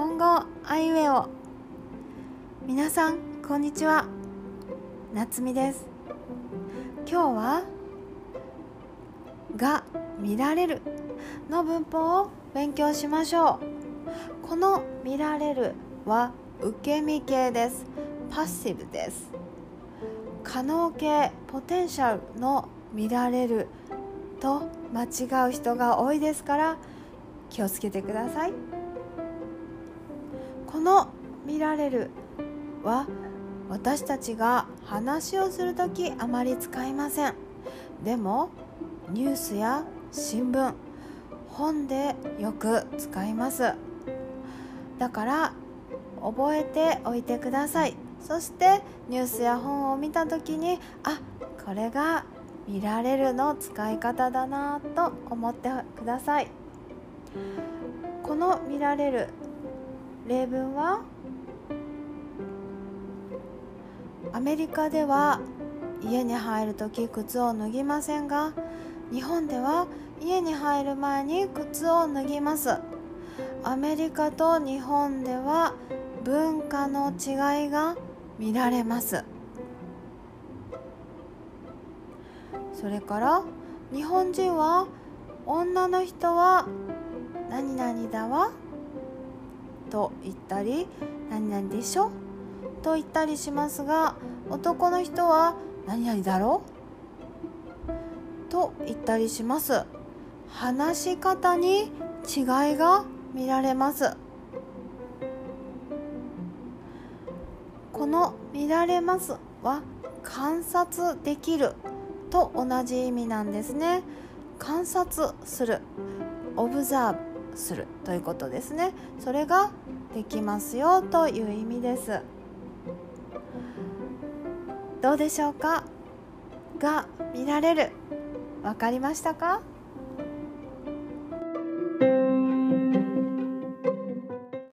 あいうえお皆さんこんにちは。夏美です。今日はが見られるの文法を勉強しましょう。この見られるは受け身形です。パッシブです。可能形ポテンシャルの見られると間違う人が多いですから気をつけてください。この見られるは私たちが話をする時あまり使いません。でもニュースや新聞本でよく使います。だから覚えておいてください。そしてニュースや本を見た時にあこれが見られるの使い方だなと思ってください。この見られる例文は？アメリカでは家に入る時靴を脱ぎませんが日本では家に入る前に靴を脱ぎます。アメリカと日本では文化の違いが見られます。それから日本人は女の人は何々だわと言ったり何々でしょ？と言ったりしますが男の人は何々だろう？と言ったりします。話し方に違いが見られます。この「見られます」は観察できると同じ意味なんですね。観察する。オブザーブするということですね。それができますよという意味です。どうでしょうか？が見られる。わかりましたか？